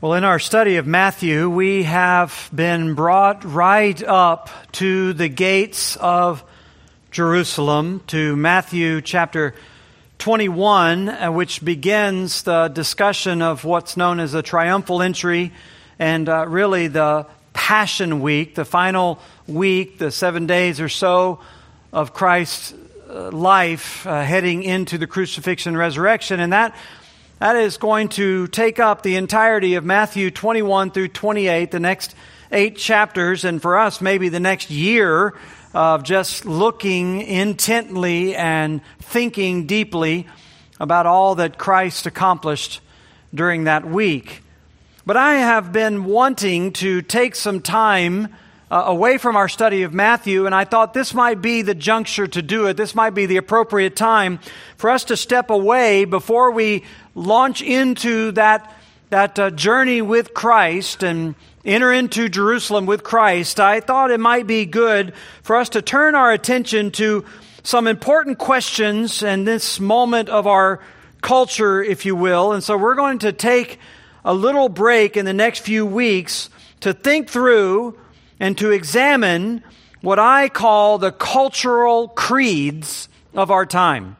Well, in our study of Matthew, we have been brought right up to the gates of Jerusalem, to Matthew chapter 21, uh, which begins the discussion of what's known as the triumphal entry and uh, really the Passion Week, the final week, the seven days or so of Christ's uh, life uh, heading into the crucifixion and resurrection. And that that is going to take up the entirety of Matthew 21 through 28, the next eight chapters, and for us, maybe the next year of just looking intently and thinking deeply about all that Christ accomplished during that week. But I have been wanting to take some time uh, away from our study of Matthew, and I thought this might be the juncture to do it. This might be the appropriate time for us to step away before we launch into that, that uh, journey with Christ and enter into Jerusalem with Christ. I thought it might be good for us to turn our attention to some important questions in this moment of our culture, if you will. And so we're going to take a little break in the next few weeks to think through and to examine what I call the cultural creeds of our time.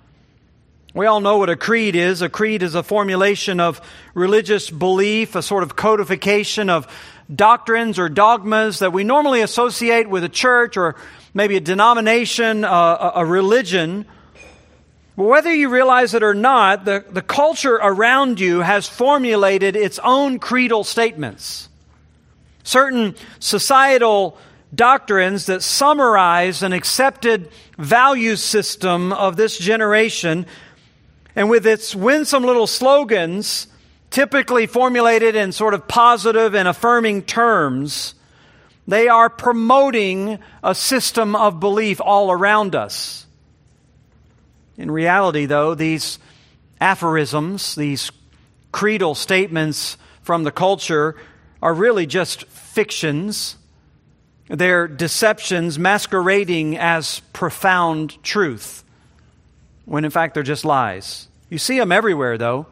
We all know what a creed is. A creed is a formulation of religious belief, a sort of codification of doctrines or dogmas that we normally associate with a church or maybe a denomination, uh, a religion. But whether you realize it or not, the, the culture around you has formulated its own creedal statements certain societal doctrines that summarize an accepted value system of this generation. And with its winsome little slogans, typically formulated in sort of positive and affirming terms, they are promoting a system of belief all around us. In reality, though, these aphorisms, these creedal statements from the culture, are really just fictions. They're deceptions masquerading as profound truth, when in fact they're just lies. You see them everywhere, though.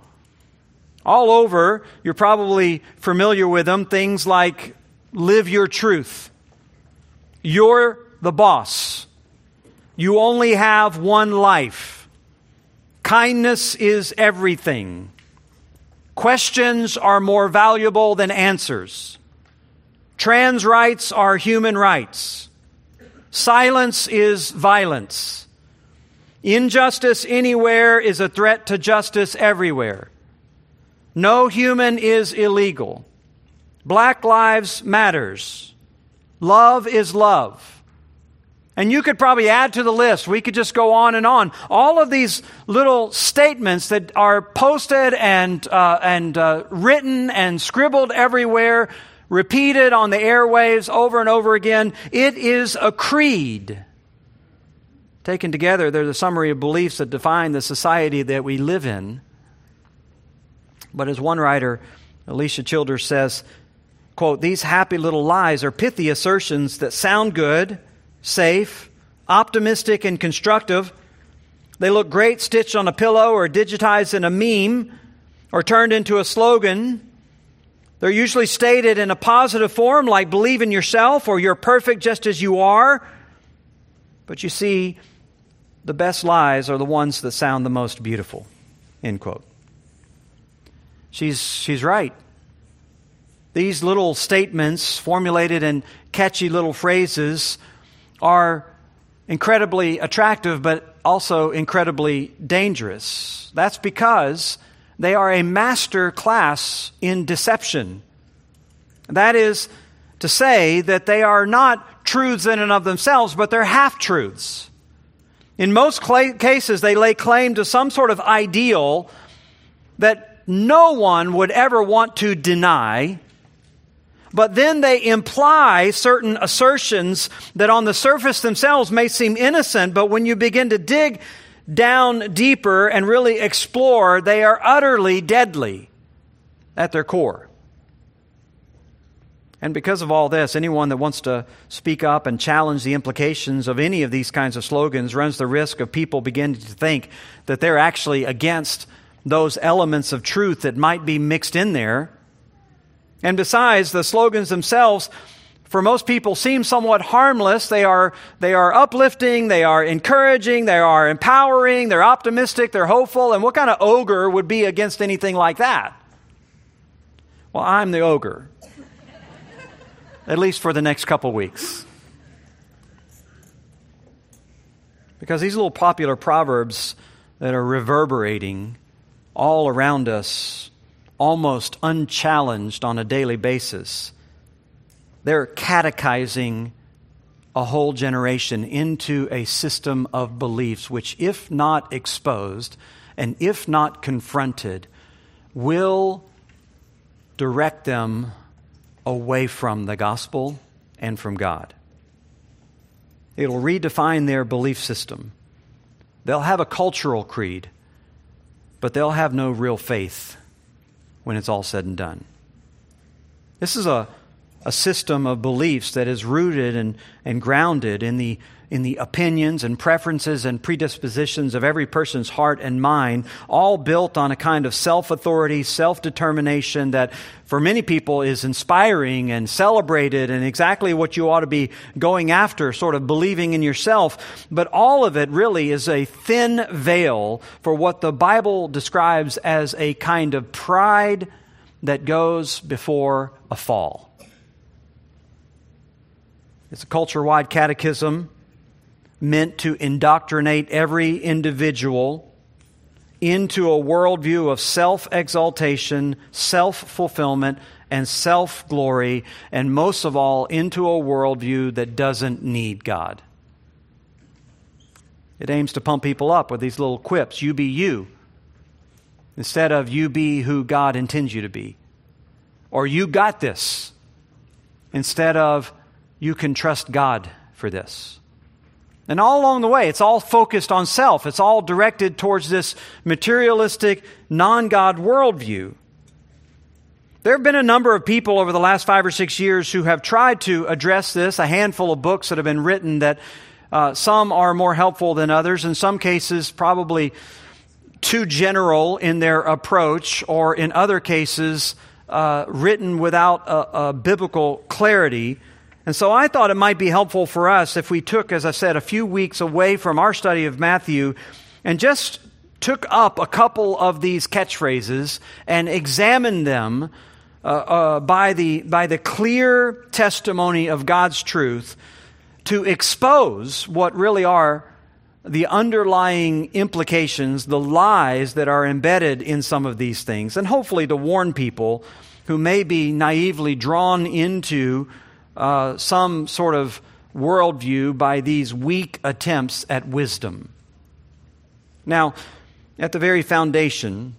All over, you're probably familiar with them. Things like live your truth. You're the boss. You only have one life. Kindness is everything. Questions are more valuable than answers. Trans rights are human rights. Silence is violence. Injustice anywhere is a threat to justice everywhere. No human is illegal. Black lives matters. Love is love. And you could probably add to the list. We could just go on and on. All of these little statements that are posted and, uh, and uh, written and scribbled everywhere, repeated on the airwaves over and over again. It is a creed. Taken together, they're the summary of beliefs that define the society that we live in. But as one writer, Alisa Childers says, quote, these happy little lies are pithy assertions that sound good safe, optimistic, and constructive. They look great stitched on a pillow or digitized in a meme or turned into a slogan. They're usually stated in a positive form, like believe in yourself or you're perfect just as you are. But you see, the best lies are the ones that sound the most beautiful. End quote. She's, she's right. These little statements, formulated in catchy little phrases, are incredibly attractive, but also incredibly dangerous. That's because they are a master class in deception. That is to say that they are not truths in and of themselves, but they're half truths. In most cases, they lay claim to some sort of ideal that no one would ever want to deny, but then they imply certain assertions that on the surface themselves may seem innocent, but when you begin to dig down deeper and really explore, they are utterly deadly at their core. And because of all this, anyone that wants to speak up and challenge the implications of any of these kinds of slogans runs the risk of people beginning to think that they're actually against those elements of truth that might be mixed in there And besides, the slogans themselves, for most people, seem somewhat harmless. They are, they are uplifting, they are encouraging, they are empowering, they're optimistic, they're hopeful. And what kind of ogre would be against anything like that? Well, I'm the ogre, at least for the next couple weeks. Because these little popular proverbs that are reverberating all around us, almost unchallenged on a daily basis, they're catechizing a whole generation into a system of beliefs which, if not exposed and if not confronted, will direct them away from the gospel and from God. It'll redefine their belief system. They'll have a cultural creed, but they'll have no real faith when it's all said and done. This is a, a system of beliefs that is rooted and, and grounded in the in the opinions and preferences and predispositions of every person's heart and mind, all built on a kind of self authority, self determination that for many people is inspiring and celebrated and exactly what you ought to be going after, sort of believing in yourself. But all of it really is a thin veil for what the Bible describes as a kind of pride that goes before a fall. It's a culture wide catechism meant to indoctrinate every individual into a worldview of self exaltation, self fulfillment, and self glory, and most of all, into a worldview that doesn't need God. It aims to pump people up with these little quips you be you, instead of you be who God intends you to be. Or you got this, instead of you can trust God for this. And all along the way, it's all focused on self. It's all directed towards this materialistic, non God worldview. There have been a number of people over the last five or six years who have tried to address this, a handful of books that have been written that uh, some are more helpful than others, in some cases, probably too general in their approach, or in other cases, uh, written without a, a biblical clarity. And so I thought it might be helpful for us if we took, as I said, a few weeks away from our study of Matthew and just took up a couple of these catchphrases and examined them uh, uh, by, the, by the clear testimony of God's truth to expose what really are the underlying implications, the lies that are embedded in some of these things, and hopefully to warn people who may be naively drawn into uh, some sort of worldview by these weak attempts at wisdom. Now, at the very foundation,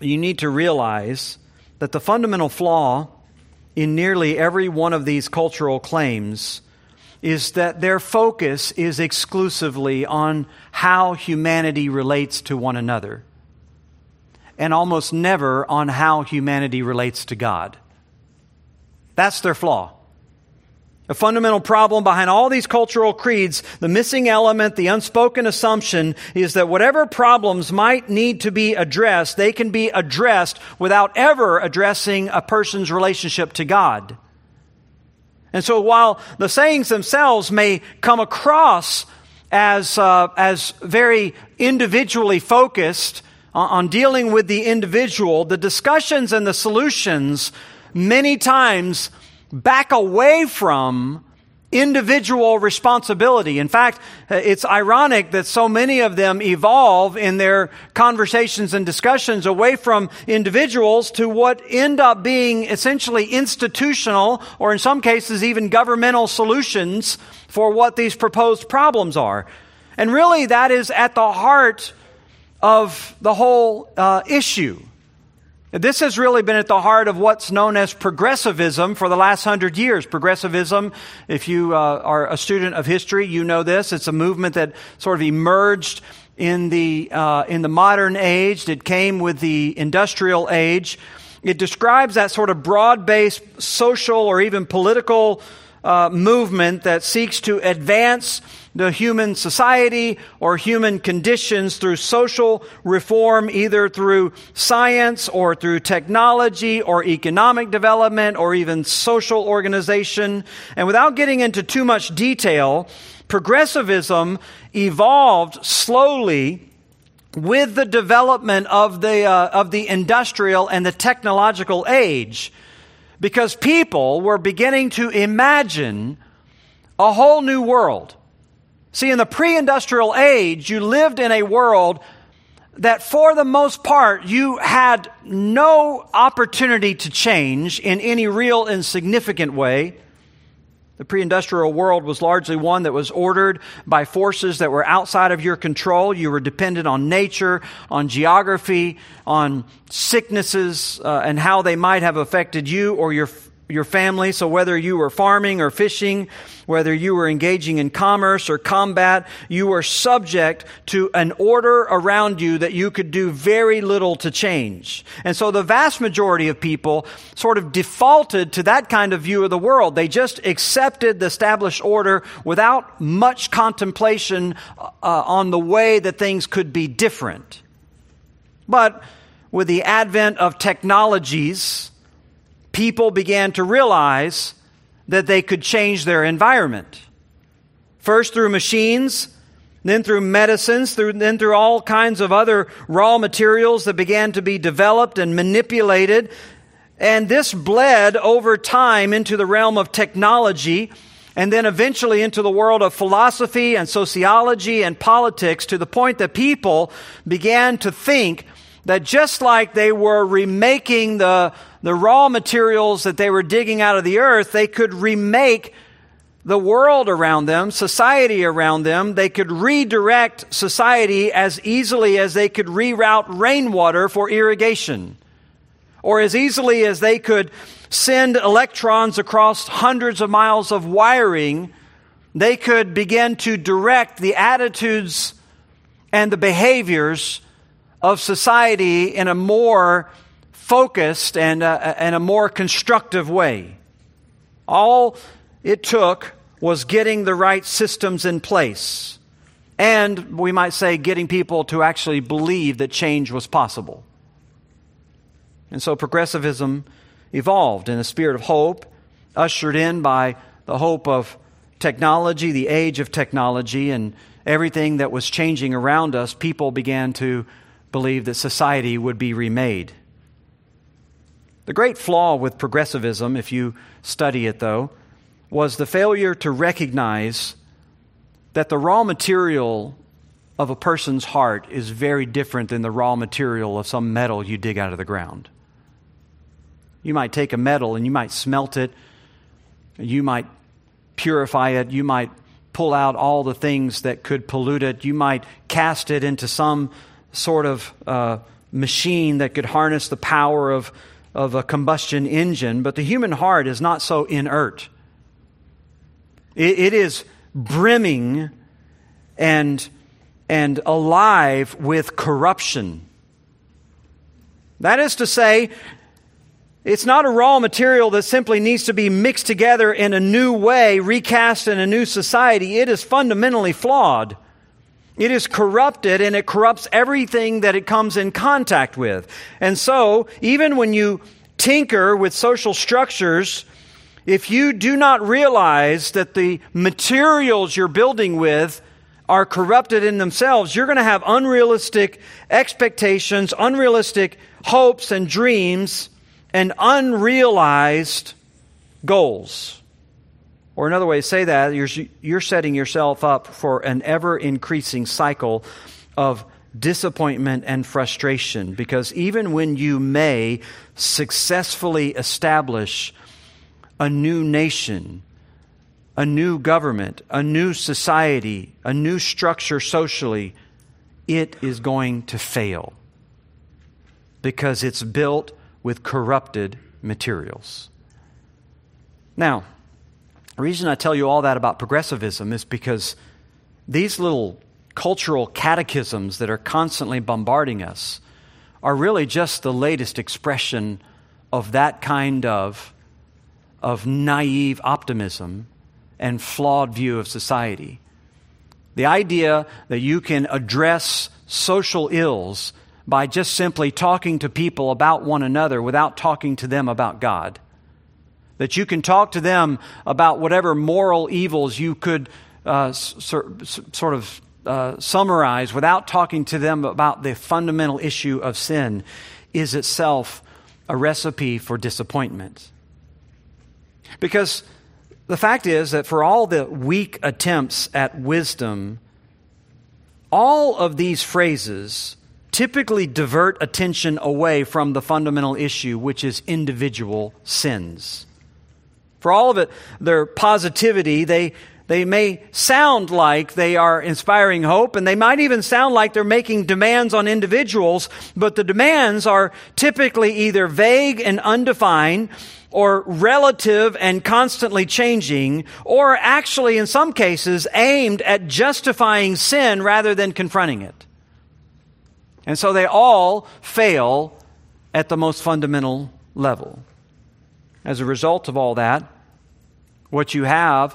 you need to realize that the fundamental flaw in nearly every one of these cultural claims is that their focus is exclusively on how humanity relates to one another, and almost never on how humanity relates to God. That's their flaw. A fundamental problem behind all these cultural creeds, the missing element, the unspoken assumption is that whatever problems might need to be addressed, they can be addressed without ever addressing a person's relationship to God. And so while the sayings themselves may come across as, uh, as very individually focused on, on dealing with the individual, the discussions and the solutions many times back away from individual responsibility. In fact, it's ironic that so many of them evolve in their conversations and discussions away from individuals to what end up being essentially institutional or in some cases even governmental solutions for what these proposed problems are. And really that is at the heart of the whole uh, issue. This has really been at the heart of what's known as progressivism for the last hundred years. Progressivism, if you uh, are a student of history, you know this. It's a movement that sort of emerged in the, uh, in the modern age. It came with the industrial age. It describes that sort of broad based social or even political uh, movement that seeks to advance the human society or human conditions through social reform, either through science or through technology or economic development or even social organization. And without getting into too much detail, progressivism evolved slowly with the development of the, uh, of the industrial and the technological age because people were beginning to imagine a whole new world. See, in the pre industrial age, you lived in a world that for the most part you had no opportunity to change in any real and significant way. The pre industrial world was largely one that was ordered by forces that were outside of your control. You were dependent on nature, on geography, on sicknesses, uh, and how they might have affected you or your your family. So whether you were farming or fishing, whether you were engaging in commerce or combat, you were subject to an order around you that you could do very little to change. And so the vast majority of people sort of defaulted to that kind of view of the world. They just accepted the established order without much contemplation uh, on the way that things could be different. But with the advent of technologies, people began to realize that they could change their environment. First through machines, then through medicines, through, then through all kinds of other raw materials that began to be developed and manipulated. And this bled over time into the realm of technology and then eventually into the world of philosophy and sociology and politics to the point that people began to think that just like they were remaking the, the raw materials that they were digging out of the earth, they could remake the world around them, society around them. They could redirect society as easily as they could reroute rainwater for irrigation, or as easily as they could send electrons across hundreds of miles of wiring. They could begin to direct the attitudes and the behaviors of society in a more focused and, uh, and a more constructive way. All it took was getting the right systems in place. And we might say getting people to actually believe that change was possible. And so progressivism evolved in a spirit of hope, ushered in by the hope of technology, the age of technology, and everything that was changing around us. People began to believed that society would be remade. The great flaw with progressivism, if you study it though, was the failure to recognize that the raw material of a person's heart is very different than the raw material of some metal you dig out of the ground. You might take a metal and you might smelt it, you might purify it, you might pull out all the things that could pollute it, you might cast it into some sort of uh, machine that could harness the power of, of a combustion engine, but the human heart is not so inert. it, it is brimming and, and alive with corruption. That is to say, it's not a raw material that simply needs to be mixed together in a new way, recast in a new society. It is fundamentally flawed. It is corrupted and it corrupts everything that it comes in contact with. And so, even when you tinker with social structures, if you do not realize that the materials you're building with are corrupted in themselves, you're going to have unrealistic expectations, unrealistic hopes and dreams, and unrealized goals. Or another way to say that, you're, you're setting yourself up for an ever increasing cycle of disappointment and frustration because even when you may successfully establish a new nation, a new government, a new society, a new structure socially, it is going to fail because it's built with corrupted materials. Now, the reason I tell you all that about progressivism is because these little cultural catechisms that are constantly bombarding us are really just the latest expression of that kind of of naive optimism and flawed view of society. The idea that you can address social ills by just simply talking to people about one another without talking to them about God. That you can talk to them about whatever moral evils you could uh, sort of uh, summarize without talking to them about the fundamental issue of sin is itself a recipe for disappointment. Because the fact is that for all the weak attempts at wisdom, all of these phrases typically divert attention away from the fundamental issue, which is individual sins. For all of it, their positivity, they, they may sound like they are inspiring hope, and they might even sound like they're making demands on individuals, but the demands are typically either vague and undefined, or relative and constantly changing, or actually, in some cases, aimed at justifying sin rather than confronting it. And so they all fail at the most fundamental level. As a result of all that, what you have,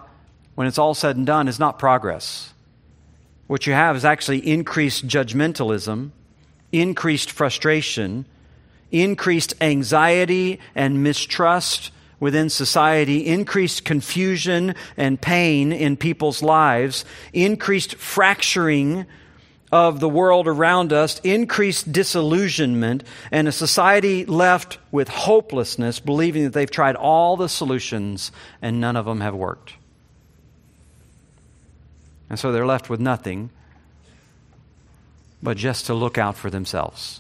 when it's all said and done, is not progress. What you have is actually increased judgmentalism, increased frustration, increased anxiety and mistrust within society, increased confusion and pain in people's lives, increased fracturing of the world around us, increased disillusionment, and a society left with hopelessness, believing that they've tried all the solutions and none of them have worked. And so they're left with nothing but just to look out for themselves.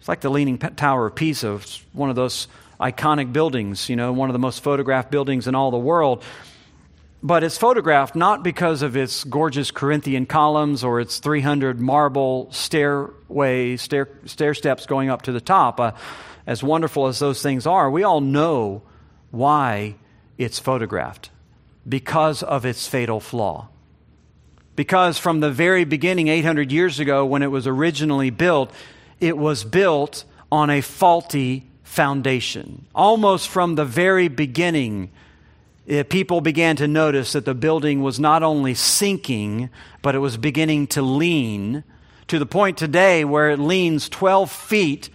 It's like the Leaning Tower of Pisa, one of those iconic buildings, you know, one of the most photographed buildings in all the world. But it's photographed not because of its gorgeous Corinthian columns or its 300 marble stairway, stair, stair steps going up to the top. Uh, as wonderful as those things are, we all know why it's photographed because of its fatal flaw. Because from the very beginning, 800 years ago, when it was originally built, it was built on a faulty foundation. Almost from the very beginning, people began to notice that the building was not only sinking, but it was beginning to lean to the point today where it leans 12 feet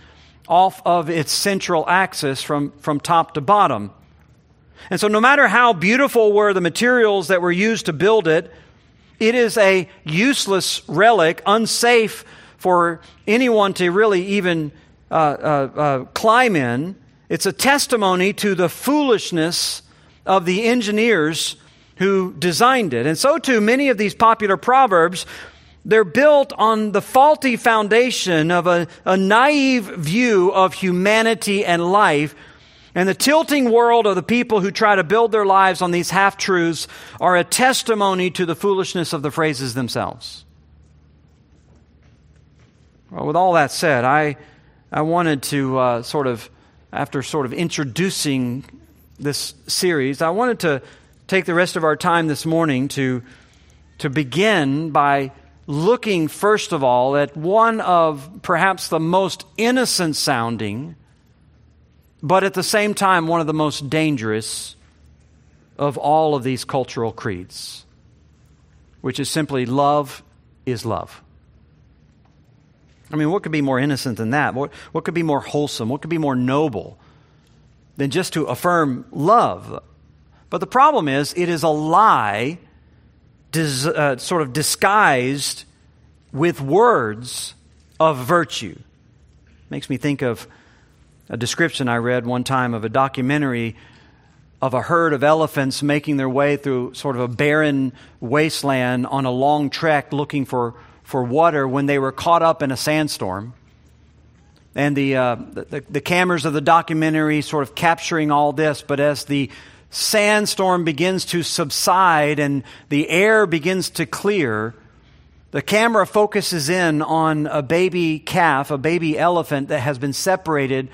off of its central axis from, from top to bottom. And so, no matter how beautiful were the materials that were used to build it, it is a useless relic, unsafe for anyone to really even uh, uh, uh, climb in. It's a testimony to the foolishness of the engineers who designed it. And so, too, many of these popular proverbs. They're built on the faulty foundation of a, a naive view of humanity and life and the tilting world of the people who try to build their lives on these half truths are a testimony to the foolishness of the phrases themselves. Well, with all that said, I, I wanted to uh, sort of, after sort of introducing this series, I wanted to take the rest of our time this morning to, to begin by looking, first of all, at one of perhaps the most innocent sounding, but at the same time, one of the most dangerous of all of these cultural creeds, which is simply love is love. I mean, what could be more innocent than that? What, what could be more wholesome? What could be more noble than just to affirm love? But the problem is, it is a lie dis, uh, sort of disguised with words of virtue. Makes me think of a description I read one time of a documentary of a herd of elephants making their way through sort of a barren wasteland on a long trek looking for for water when they were caught up in a sandstorm. And the, uh, the, the cameras of the documentary sort of capturing all this, but as the sandstorm begins to subside and the air begins to clear, the camera focuses in on a baby calf, a baby elephant that has been separated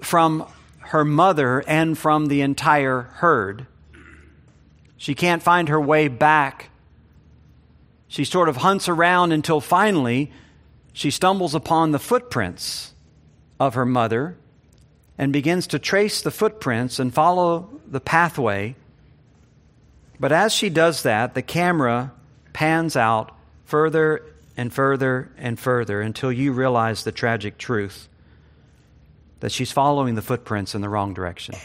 from her mother and from the entire herd. She can't find her way back she sort of hunts around until finally she stumbles upon the footprints of her mother. and begins to trace the footprints and follow the pathway. But as she does that, the camera pans out further and further and further until you realize the tragic truth that she's following the footprints in the wrong direction.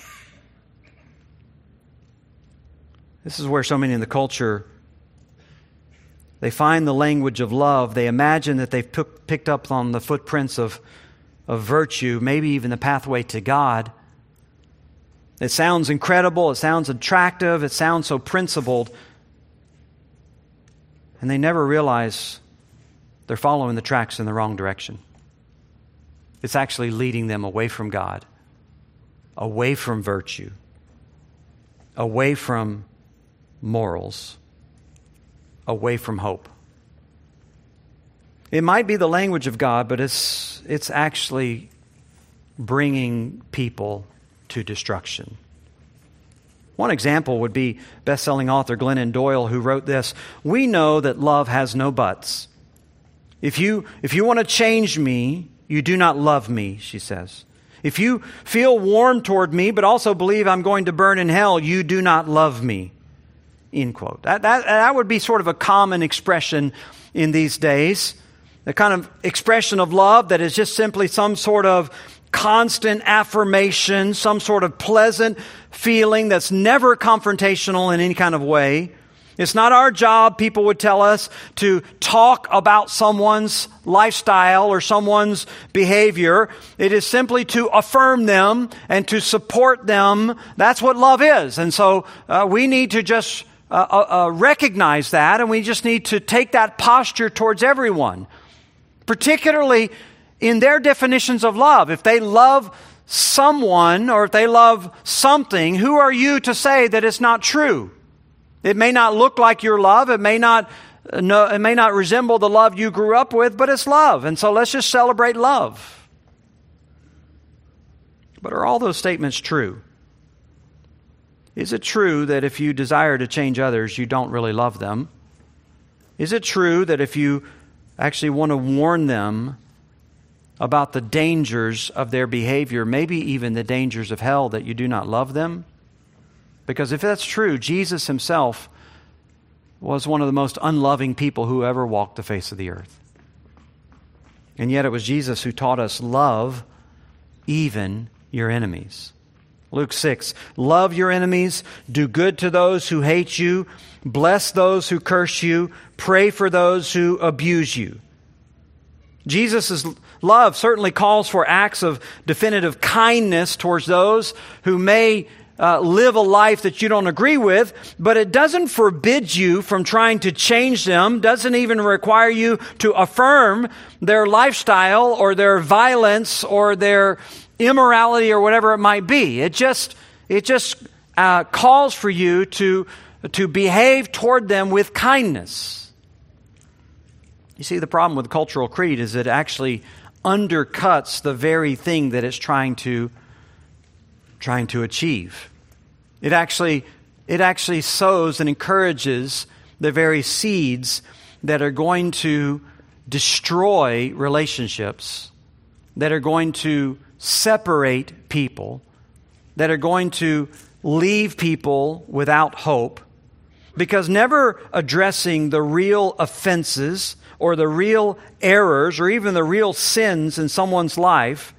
This is where so many in the culture they find the language of love. They imagine that they've p- picked up on the footprints of, of virtue, maybe even the pathway to God. It sounds incredible. It sounds attractive. It sounds so principled. And they never realize they're following the tracks in the wrong direction. It's actually leading them away from God, away from virtue, away from morals away from hope. It might be the language of God, but it's, it's actually bringing people to destruction. One example would be best-selling author Glennon Doyle who wrote this, "We know that love has no buts. If you if you want to change me, you do not love me," she says. If you feel warm toward me but also believe I'm going to burn in hell, you do not love me. End quote. That, that, that would be sort of a common expression in these days. The kind of expression of love that is just simply some sort of constant affirmation, some sort of pleasant feeling that's never confrontational in any kind of way. It's not our job, people would tell us, to talk about someone's lifestyle or someone's behavior. It is simply to affirm them and to support them. That's what love is. And so uh, we need to just uh, uh, uh, recognize that, and we just need to take that posture towards everyone, particularly in their definitions of love. If they love someone or if they love something, who are you to say that it's not true? It may not look like your love. It may not, uh, no, it may not resemble the love you grew up with, but it's love. And so let's just celebrate love. But are all those statements true? Is it true that if you desire to change others, you don't really love them? Is it true that if you actually want to warn them about the dangers of their behavior, maybe even the dangers of hell, that you do not love them? Because if that's true, Jesus himself was one of the most unloving people who ever walked the face of the earth. And yet it was Jesus who taught us love even your enemies. Luke 6. Love your enemies, do good to those who hate you, bless those who curse you, pray for those who abuse you. Jesus' love certainly calls for acts of definitive kindness towards those who may uh, live a life that you don't agree with, but it doesn't forbid you from trying to change them, doesn't even require you to affirm their lifestyle or their violence or their immorality or whatever it might be. It just, it just uh, calls for you to, to behave toward them with kindness. You see, the problem with cultural creed is it actually undercuts the very thing that it's trying to, trying to achieve. It actually, it actually sows and encourages the very seeds that are going to destroy relationships, that are going to separate people, that are going to leave people without hope, because never addressing the real offenses or the real errors or even the real sins in someone's life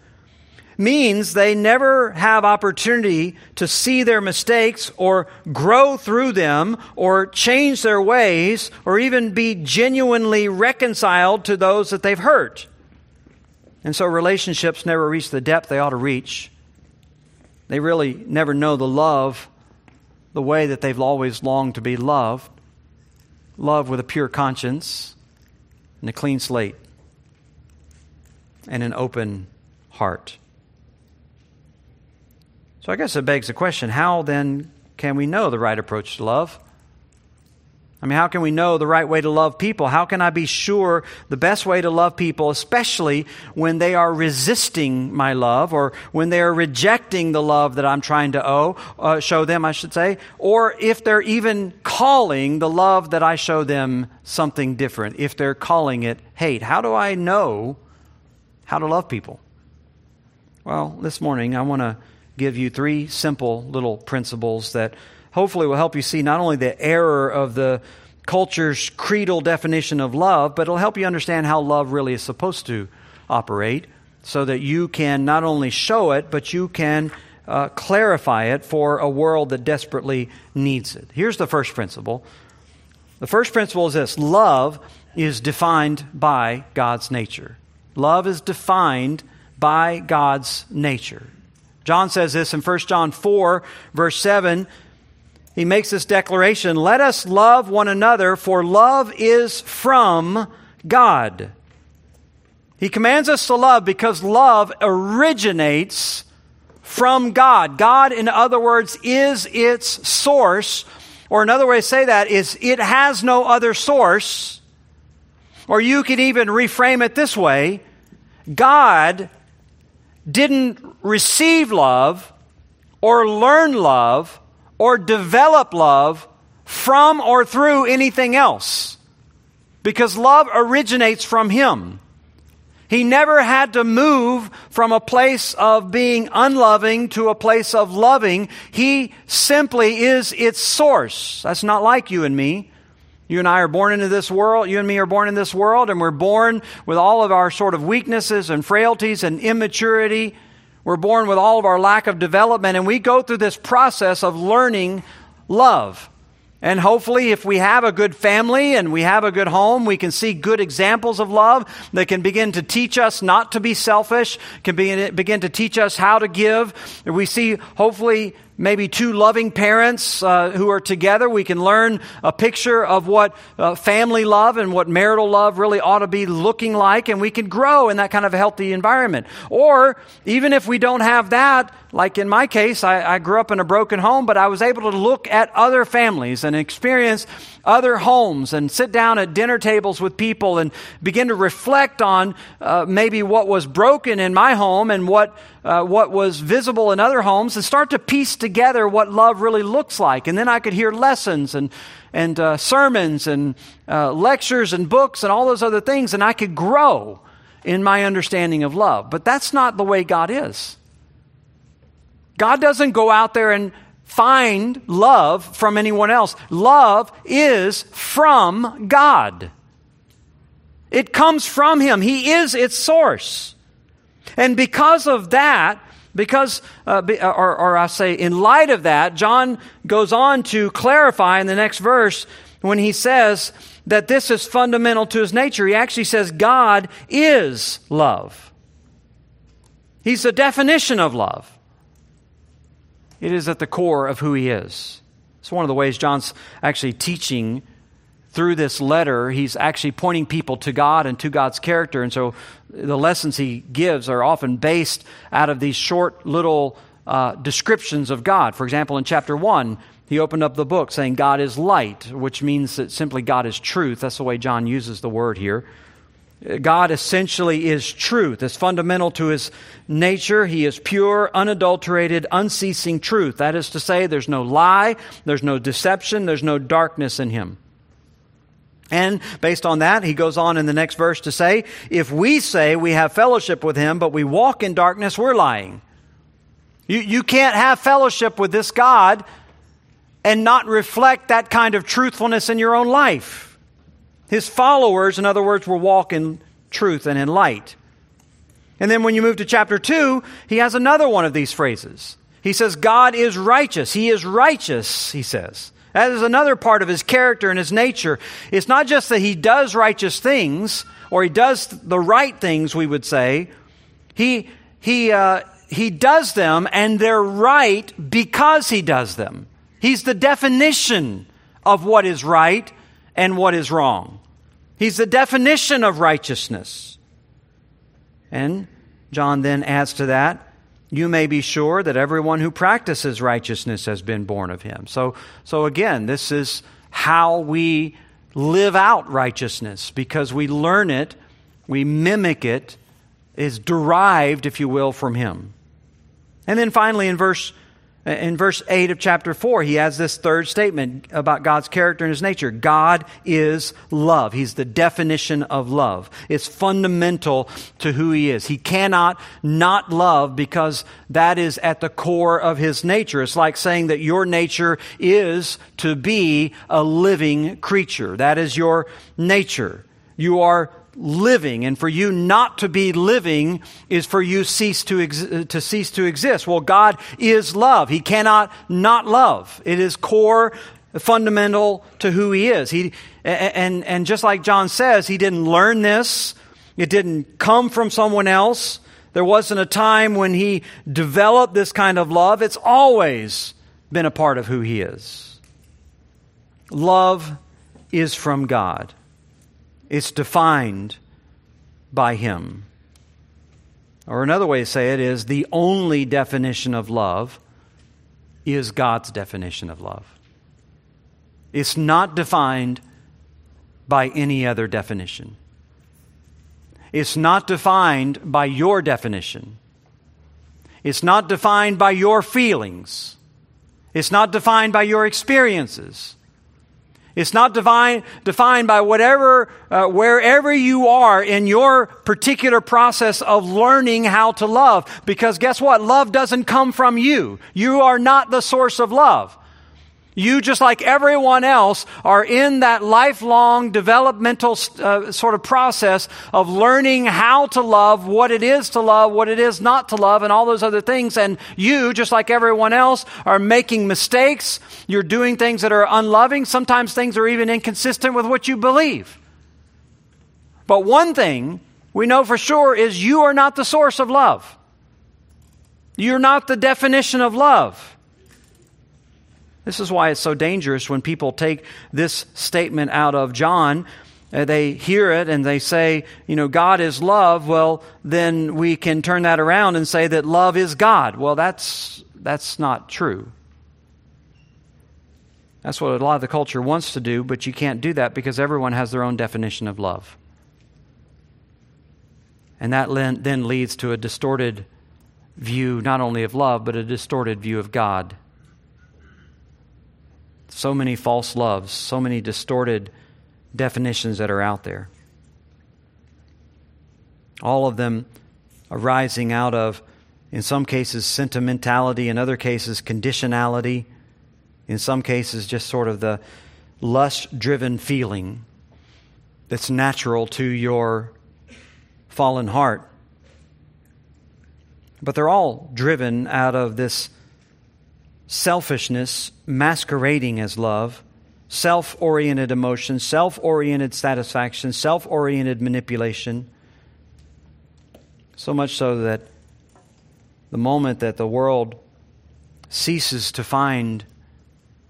means they never have opportunity to see their mistakes or grow through them or change their ways or even be genuinely reconciled to those that they've hurt. And so relationships never reach the depth they ought to reach. They really never know the love the way that they've always longed to be loved. Love with a pure conscience and a clean slate and an open heart. So I guess it begs the question how then can we know the right approach to love? I mean, how can we know the right way to love people? How can I be sure the best way to love people, especially when they are resisting my love or when they are rejecting the love that I'm trying to owe, uh, show them, I should say, or if they're even calling the love that I show them something different, if they're calling it hate? How do I know how to love people? Well, this morning I want to give you three simple little principles that hopefully will help you see not only the error of the culture's creedal definition of love, but it'll help you understand how love really is supposed to operate so that you can not only show it, but you can uh, clarify it for a world that desperately needs it. Here's the first principle. The first principle is this love is defined by God's nature. Love is defined by God's nature. John says this in 1 John 4, verse 7. He makes this declaration Let us love one another, for love is from God. He commands us to love because love originates from God. God, in other words, is its source. Or another way to say that is it has no other source. Or you could even reframe it this way God didn't receive love or learn love or develop love from or through anything else because love originates from Him. He never had to move from a place of being unloving to a place of loving. He simply is its source. That's not like you and me. You and I are born into this world. You and me are born in this world, and we're born with all of our sort of weaknesses and frailties and immaturity. We're born with all of our lack of development, and we go through this process of learning love. And hopefully, if we have a good family and we have a good home, we can see good examples of love that can begin to teach us not to be selfish, can begin to teach us how to give. We see, hopefully, maybe two loving parents uh, who are together. We can learn a picture of what uh, family love and what marital love really ought to be looking like, and we can grow in that kind of healthy environment. Or even if we don't have that, like in my case, I, I grew up in a broken home, but I was able to look at other families and experience other homes and sit down at dinner tables with people and begin to reflect on uh, maybe what was broken in my home and what, uh, what was visible in other homes and start to piece together what love really looks like. And then I could hear lessons and, and uh, sermons and uh, lectures and books and all those other things, and I could grow in my understanding of love. But that's not the way God is. God doesn't go out there and find love from anyone else. Love is from God. It comes from Him. He is its source. And because of that, because, uh, or, or I say, in light of that, John goes on to clarify in the next verse when he says that this is fundamental to his nature. He actually says God is love. He's the definition of love. It is at the core of who he is. It's one of the ways John's actually teaching through this letter. He's actually pointing people to God and to God's character. And so the lessons he gives are often based out of these short little uh, descriptions of God. For example, in chapter 1, he opened up the book saying God is light, which means that simply God is truth. That's the way John uses the word here. God essentially is truth. It's fundamental to his nature. He is pure, unadulterated, unceasing truth. That is to say, there's no lie, there's no deception, there's no darkness in him. And based on that, he goes on in the next verse to say, if we say we have fellowship with him, but we walk in darkness, we're lying. You, you can't have fellowship with this God and not reflect that kind of truthfulness in your own life. His followers, in other words, will walk in truth and in light. And then when you move to chapter 2, he has another one of these phrases. He says, God is righteous. He is righteous, he says. That is another part of his character and his nature. It's not just that he does righteous things, or he does the right things, we would say. He, he, uh, he does them, and they're right because he does them. He's the definition of what is right and what is wrong. He's the definition of righteousness. And John then adds to that, you may be sure that everyone who practices righteousness has been born of him. So, so again, this is how we live out righteousness because we learn it, we mimic it, is derived, if you will, from him. And then finally in verse In verse 8 of chapter 4, he has this third statement about God's character and his nature. God is love. He's the definition of love. It's fundamental to who he is. He cannot not love because that is at the core of his nature. It's like saying that your nature is to be a living creature. That is your nature. You are living and for you not to be living is for you cease to, ex- uh, to cease to exist. Well god is love. He cannot not love. It is core fundamental to who he is. He and and just like john says he didn't learn this. It didn't come from someone else. There wasn't a time when he developed this kind of love. It's always been a part of who he is. Love is from god it's defined by Him. Or another way to say it is the only definition of love is God's definition of love. It's not defined by any other definition. It's not defined by your definition. It's not defined by your feelings. It's not defined by your experiences. It's not divine, defined by whatever, uh, wherever you are in your particular process of learning how to love. Because guess what? Love doesn't come from you. You are not the source of love. You, just like everyone else, are in that lifelong developmental uh, sort of process of learning how to love, what it is to love, what it is not to love, and all those other things. And you, just like everyone else, are making mistakes. You're doing things that are unloving. Sometimes things are even inconsistent with what you believe. But one thing we know for sure is you are not the source of love. You're not the definition of love. This is why it's so dangerous when people take this statement out of John. Uh, they hear it and they say, you know, God is love. Well, then we can turn that around and say that love is God. Well, that's, that's not true. That's what a lot of the culture wants to do, but you can't do that because everyone has their own definition of love. And that then leads to a distorted view, not only of love, but a distorted view of God so many false loves, so many distorted definitions that are out there. All of them arising out of, in some cases, sentimentality, in other cases, conditionality, in some cases, just sort of the lust driven feeling that's natural to your fallen heart. But they're all driven out of this selfishness masquerading as love, self oriented emotion, self oriented satisfaction, self oriented manipulation. So much so that the moment that the world ceases to find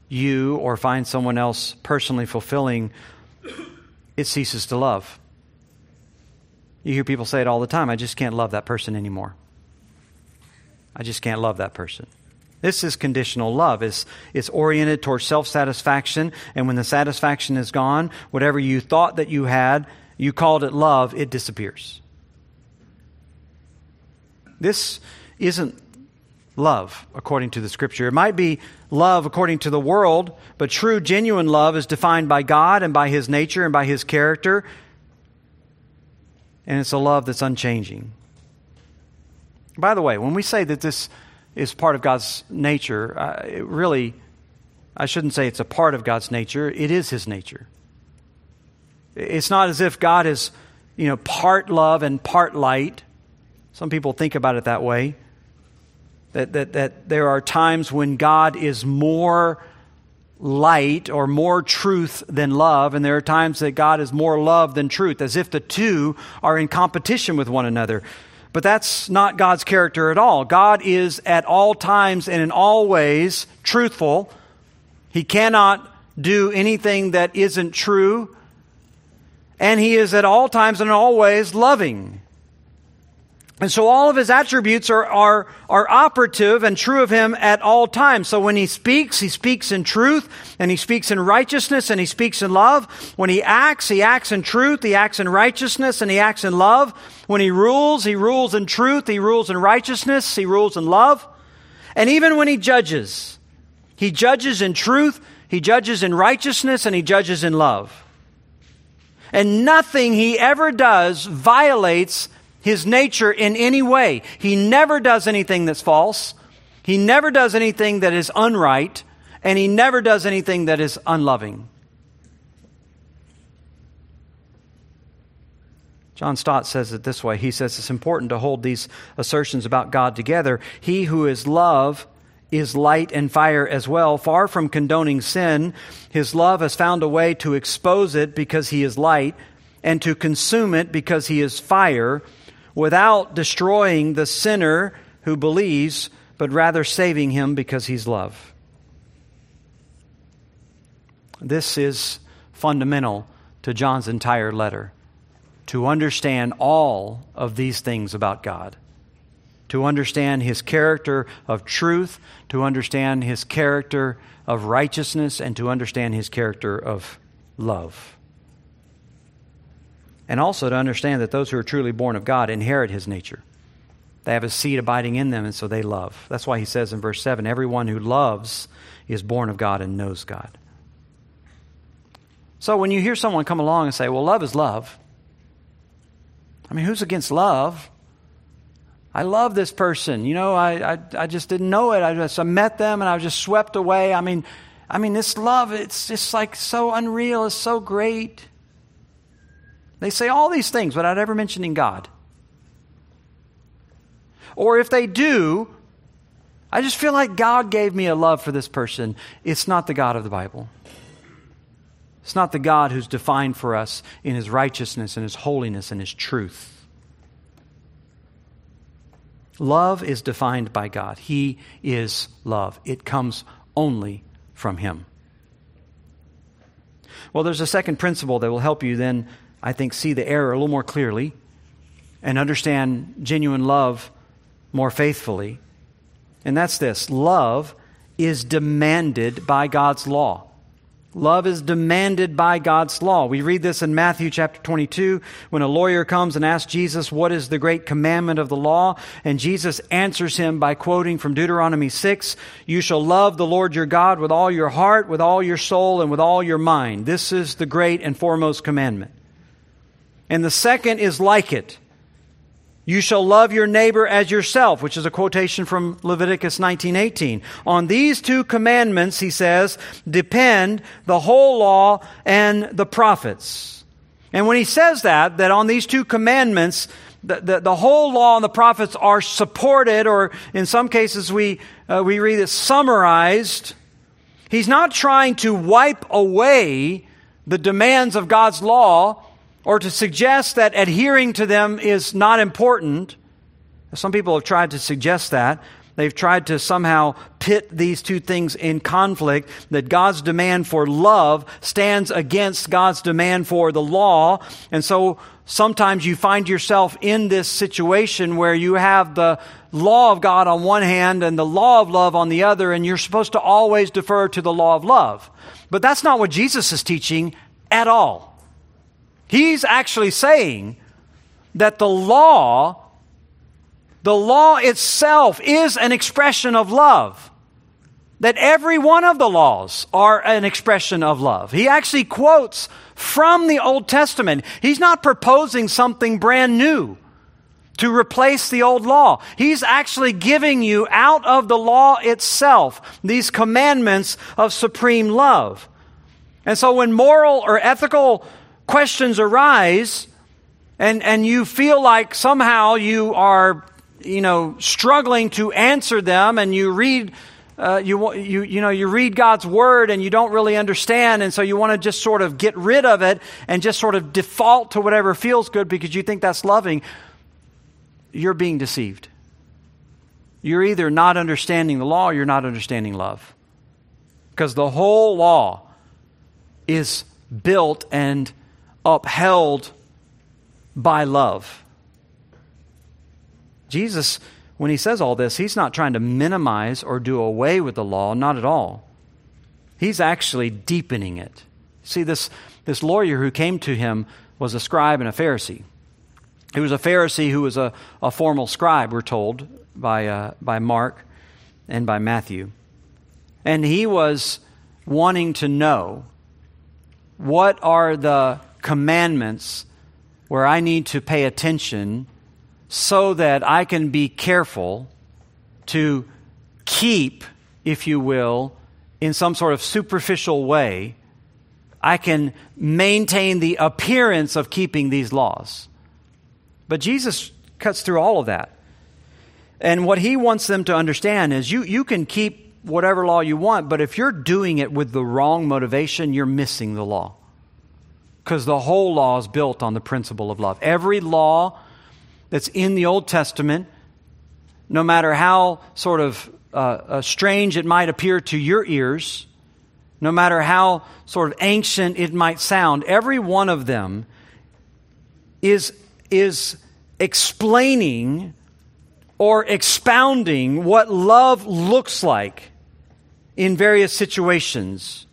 you or find someone else personally fulfilling, it ceases to love. You hear people say it all the time I just can't love that person anymore. I just can't love that person. This is conditional love. It's, it's oriented towards self satisfaction, and when the satisfaction is gone, whatever you thought that you had, you called it love, it disappears. This isn't love according to the scripture. It might be love according to the world, but true, genuine love is defined by God and by His nature and by His character. And it's a love that's unchanging. By the way, when we say that this is part of God's nature. Uh, really, I shouldn't say it's a part of God's nature, it is His nature. It's not as if God is, you know, part love and part light. Some people think about it that way. That, that, that there are times when God is more light or more truth than love, and there are times that God is more love than truth, as if the two are in competition with one another. But that's not God's character at all. God is at all times and in all ways truthful. He cannot do anything that isn't true. And he is at all times and always loving. And so all of his attributes are, are, are operative and true of him at all times. So when he speaks, he speaks in truth, and he speaks in righteousness, and he speaks in love. When he acts, he acts in truth, he acts in righteousness, and he acts in love. When he rules, he rules in truth, he rules in righteousness, he rules in love. And even when he judges, he judges in truth, he judges in righteousness, and he judges in love. And nothing he ever does violates his nature in any way. He never does anything that's false. He never does anything that is unright. And he never does anything that is unloving. John Stott says it this way. He says it's important to hold these assertions about God together. He who is love is light and fire as well. Far from condoning sin, his love has found a way to expose it because he is light and to consume it because he is fire without destroying the sinner who believes, but rather saving him because he's love. This is fundamental to John's entire letter to understand all of these things about God, to understand his character of truth, to understand his character of righteousness, and to understand his character of love. And also to understand that those who are truly born of God inherit his nature. They have a seed abiding in them, and so they love. That's why he says in verse 7 everyone who loves is born of God and knows God. So when you hear someone come along and say, well, love is love, I mean, who's against love? I love this person. You know, I, I, I just didn't know it. I just I met them and I was just swept away. I mean, I mean, this love, it's just like so unreal, it's so great. They say all these things without ever mentioning God. Or if they do, I just feel like God gave me a love for this person. It's not the God of the Bible. It's not the God who's defined for us in his righteousness and his holiness and his truth. Love is defined by God. He is love. It comes only from him. Well, there's a second principle that will help you then, I think, see the error a little more clearly and understand genuine love more faithfully. And that's this love is demanded by God's law. Love is demanded by God's law. We read this in Matthew chapter 22 when a lawyer comes and asks Jesus, What is the great commandment of the law? And Jesus answers him by quoting from Deuteronomy 6 You shall love the Lord your God with all your heart, with all your soul, and with all your mind. This is the great and foremost commandment. And the second is like it you shall love your neighbor as yourself, which is a quotation from Leviticus 19:18. On these two commandments, he says, depend the whole law and the prophets. And when he says that, that on these two commandments, the, the, the whole law and the prophets are supported, or in some cases we, uh, we read it summarized, he's not trying to wipe away the demands of God's law or to suggest that adhering to them is not important. Some people have tried to suggest that. They've tried to somehow pit these two things in conflict, that God's demand for love stands against God's demand for the law. And so sometimes you find yourself in this situation where you have the law of God on one hand and the law of love on the other, and you're supposed to always defer to the law of love. But that's not what Jesus is teaching at all. He's actually saying that the law, the law itself is an expression of love. That every one of the laws are an expression of love. He actually quotes from the Old Testament. He's not proposing something brand new to replace the old law. He's actually giving you out of the law itself these commandments of supreme love. And so when moral or ethical questions arise and, and you feel like somehow you are, you know, struggling to answer them and you read, uh, you, you, you know, you read God's word and you don't really understand and so you want to just sort of get rid of it and just sort of default to whatever feels good because you think that's loving, you're being deceived. You're either not understanding the law or you're not understanding love. Because the whole law is built and upheld by love. Jesus, when he says all this, he's not trying to minimize or do away with the law, not at all. He's actually deepening it. See, this, this lawyer who came to him was a scribe and a Pharisee. He was a Pharisee who was a, a formal scribe, we're told by, uh, by Mark. and by Matthew. And he was wanting to know what are the commandments where I need to pay attention so that I can be careful to keep, if you will, in some sort of superficial way, I can maintain the appearance of keeping these laws. But Jesus cuts through all of that. And what he wants them to understand is you, you can keep whatever law you want, but if you're doing it with the wrong motivation, you're missing the law. Because the whole law is built on the principle of love. Every law that's in the Old Testament, no matter how sort of uh, uh, strange it might appear to your ears, no matter how sort of ancient it might sound, every one of them is, is explaining or expounding what love looks like in various situations,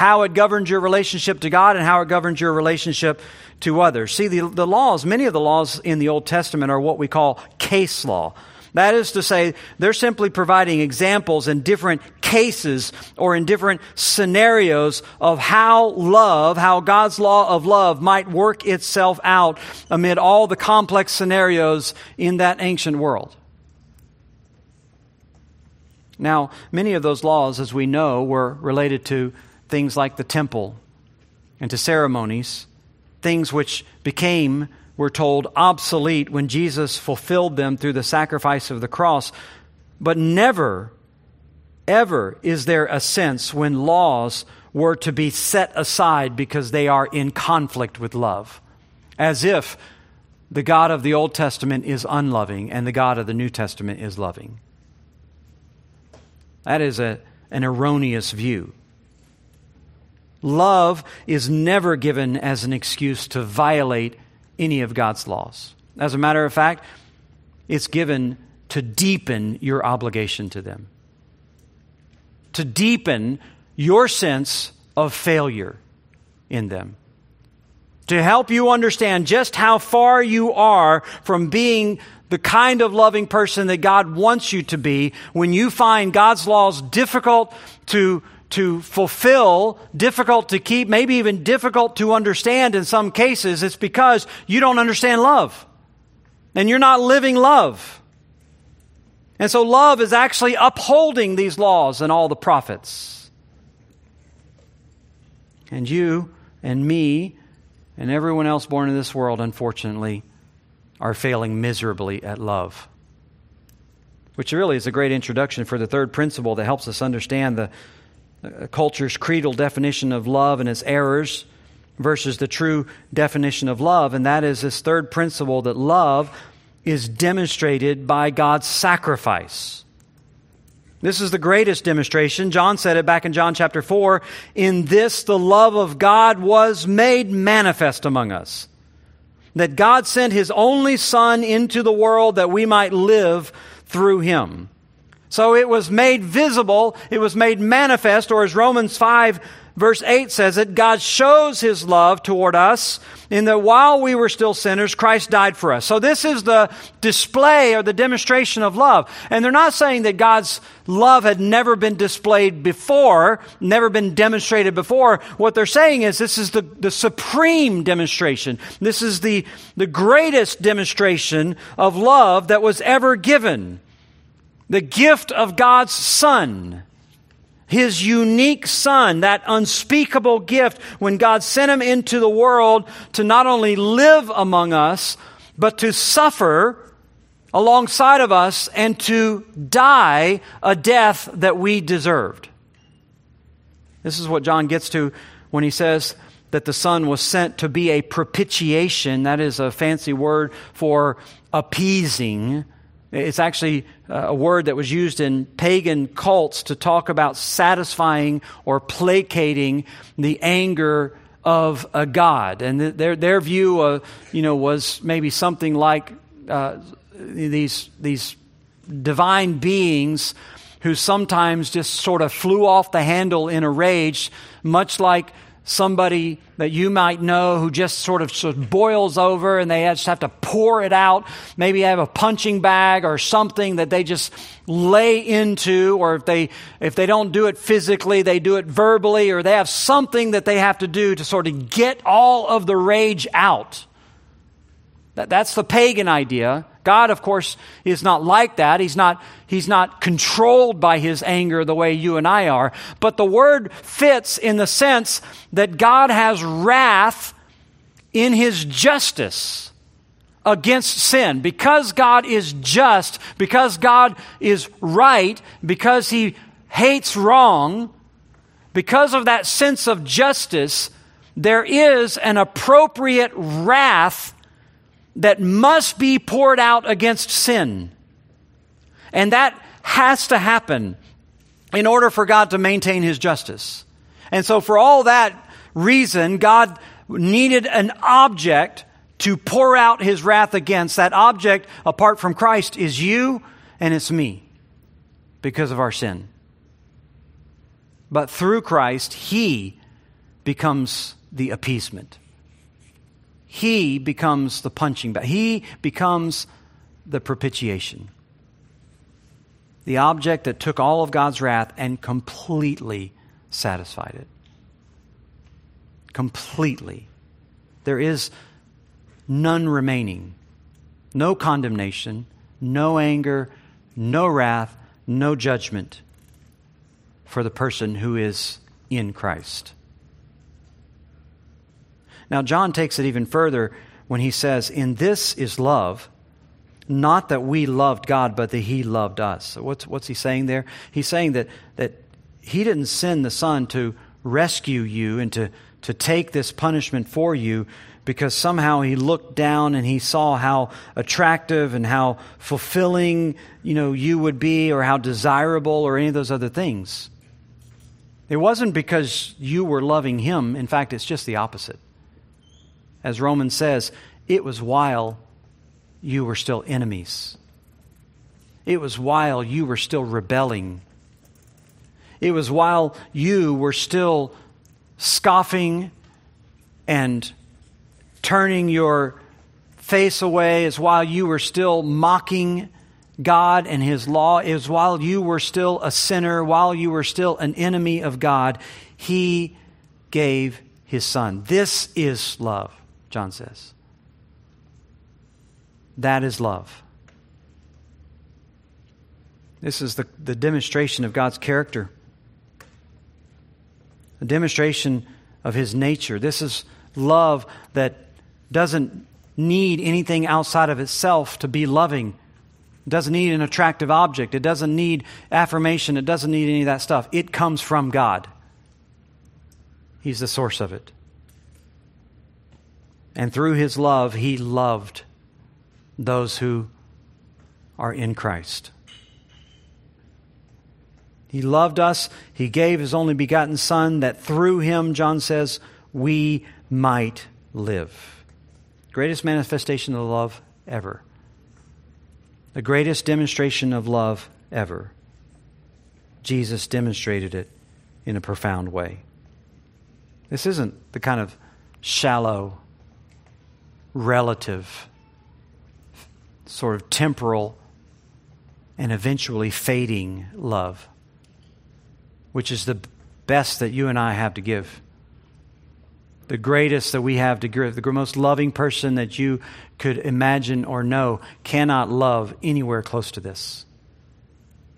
how it governs your relationship to God and how it governs your relationship to others. See, the, the laws, many of the laws in the Old Testament are what we call case law. That is to say, they're simply providing examples in different cases or in different scenarios of how love, how God's law of love might work itself out amid all the complex scenarios in that ancient world. Now, many of those laws, as we know, were related to things like the temple and to ceremonies, things which became we're told, obsolete when Jesus fulfilled them through the sacrifice of the cross. But never, ever is there a sense when laws were to be set aside because they are in conflict with love. As if the God of the Old Testament is unloving and the God of the New Testament is loving. That is a, an erroneous view. Love is never given as an excuse to violate any of God's laws. As a matter of fact, it's given to deepen your obligation to them, to deepen your sense of failure in them, to help you understand just how far you are from being the kind of loving person that God wants you to be when you find God's laws difficult to to fulfill, difficult to keep, maybe even difficult to understand in some cases, it's because you don't understand love. And you're not living love. And so love is actually upholding these laws and all the prophets. And you and me and everyone else born in this world, unfortunately, are failing miserably at love. Which really is a great introduction for the third principle that helps us understand the Uh, culture's creedal definition of love and its errors versus the true definition of love. And that is this third principle that love is demonstrated by God's sacrifice. This is the greatest demonstration. John said it back in John chapter 4. In this, the love of God was made manifest among us. That God sent his only Son into the world that we might live through him. So it was made visible, it was made manifest, or as Romans 5 verse 8 says it, God shows his love toward us in that while we were still sinners, Christ died for us. So this is the display or the demonstration of love. And they're not saying that God's love had never been displayed before, never been demonstrated before. What they're saying is this is the, the supreme demonstration. This is the, the greatest demonstration of love that was ever given the gift of God's Son, His unique Son, that unspeakable gift when God sent Him into the world to not only live among us, but to suffer alongside of us and to die a death that we deserved. This is what John gets to when he says that the Son was sent to be a propitiation. That is a fancy word for appeasing it's actually uh, a word that was used in pagan cults to talk about satisfying or placating the anger of a god. And their, their view, uh, you know, was maybe something like uh, these, these divine beings who sometimes just sort of flew off the handle in a rage, much like somebody that you might know who just sort of, sort of boils over and they just have to pour it out. Maybe have a punching bag or something that they just lay into, or if they, if they don't do it physically, they do it verbally, or they have something that they have to do to sort of get all of the rage out. That, that's the pagan idea. God, of course, is not like that. He's not, he's not controlled by his anger the way you and I are. But the word fits in the sense that God has wrath in his justice against sin. Because God is just, because God is right, because he hates wrong, because of that sense of justice, there is an appropriate wrath that must be poured out against sin. And that has to happen in order for God to maintain his justice. And so, for all that reason, God needed an object to pour out his wrath against. That object, apart from Christ, is you and it's me because of our sin. But through Christ, he becomes the appeasement. He becomes the punching bag. He becomes the propitiation. The object that took all of God's wrath and completely satisfied it. Completely. There is none remaining. No condemnation, no anger, no wrath, no judgment for the person who is in Christ. Now, John takes it even further when he says, In this is love, not that we loved God, but that he loved us. So what's, what's he saying there? He's saying that, that he didn't send the Son to rescue you and to, to take this punishment for you because somehow he looked down and he saw how attractive and how fulfilling you know you would be or how desirable or any of those other things it wasn't because you were loving him in fact it's just the opposite as Romans says, it was while you were still enemies. It was while you were still rebelling. It was while you were still scoffing and turning your face away. It's while you were still mocking God and His law. It was while you were still a sinner, while you were still an enemy of God. He gave His Son. This is love. John says. That is love. This is the, the demonstration of God's character, a demonstration of His nature. This is love that doesn't need anything outside of itself to be loving. It doesn't need an attractive object. It doesn't need affirmation. It doesn't need any of that stuff. It comes from God. He's the source of it. And through his love, he loved those who are in Christ. He loved us. He gave his only begotten Son that through him, John says, we might live. Greatest manifestation of love ever. The greatest demonstration of love ever. Jesus demonstrated it in a profound way. This isn't the kind of shallow relative, sort of temporal, and eventually fading love, which is the best that you and I have to give. The greatest that we have to give, the most loving person that you could imagine or know, cannot love anywhere close to this.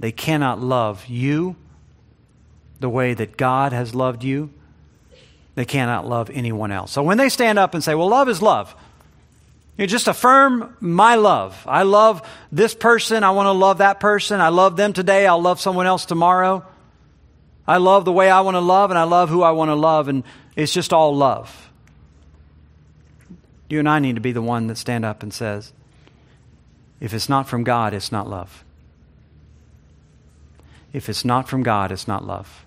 They cannot love you the way that God has loved you. They cannot love anyone else. So when they stand up and say, well, love is love, you just affirm my love. I love this person. I want to love that person. I love them today. I'll love someone else tomorrow. I love the way I want to love, and I love who I want to love, and it's just all love. You and I need to be the one that stand up and says, if it's not from God, it's not love. If it's not from God, it's not love.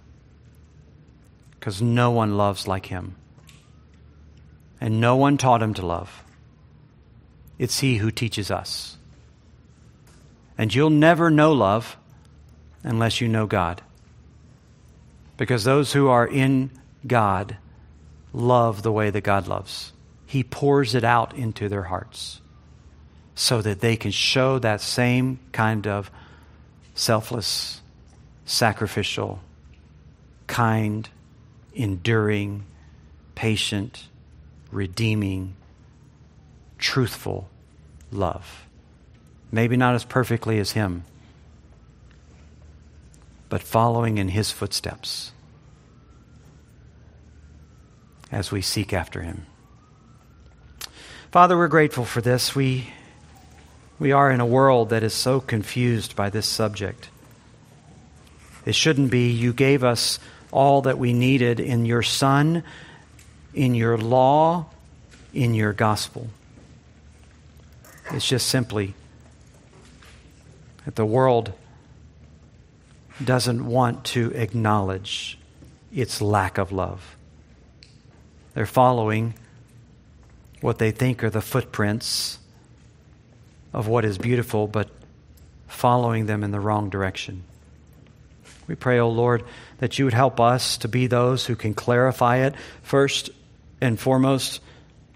Because no one loves like him. And no one taught him to love. It's He who teaches us. And you'll never know love unless you know God. Because those who are in God love the way that God loves. He pours it out into their hearts so that they can show that same kind of selfless, sacrificial, kind, enduring, patient, redeeming, truthful love. Maybe not as perfectly as Him, but following in His footsteps as we seek after Him. Father, we're grateful for this. We, we are in a world that is so confused by this subject. It shouldn't be. You gave us all that we needed in your Son, in your law, in your gospel. It's just simply that the world doesn't want to acknowledge its lack of love. They're following what they think are the footprints of what is beautiful, but following them in the wrong direction. We pray, O oh Lord, that you would help us to be those who can clarify it first and foremost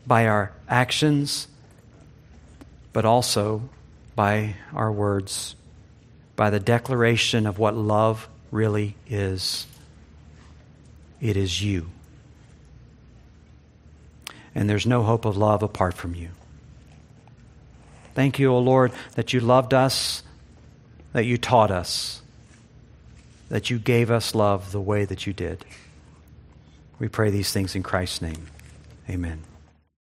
by our actions, but also by our words, by the declaration of what love really is. It is you. And there's no hope of love apart from you. Thank you, O Lord, that you loved us, that you taught us, that you gave us love the way that you did. We pray these things in Christ's name. Amen.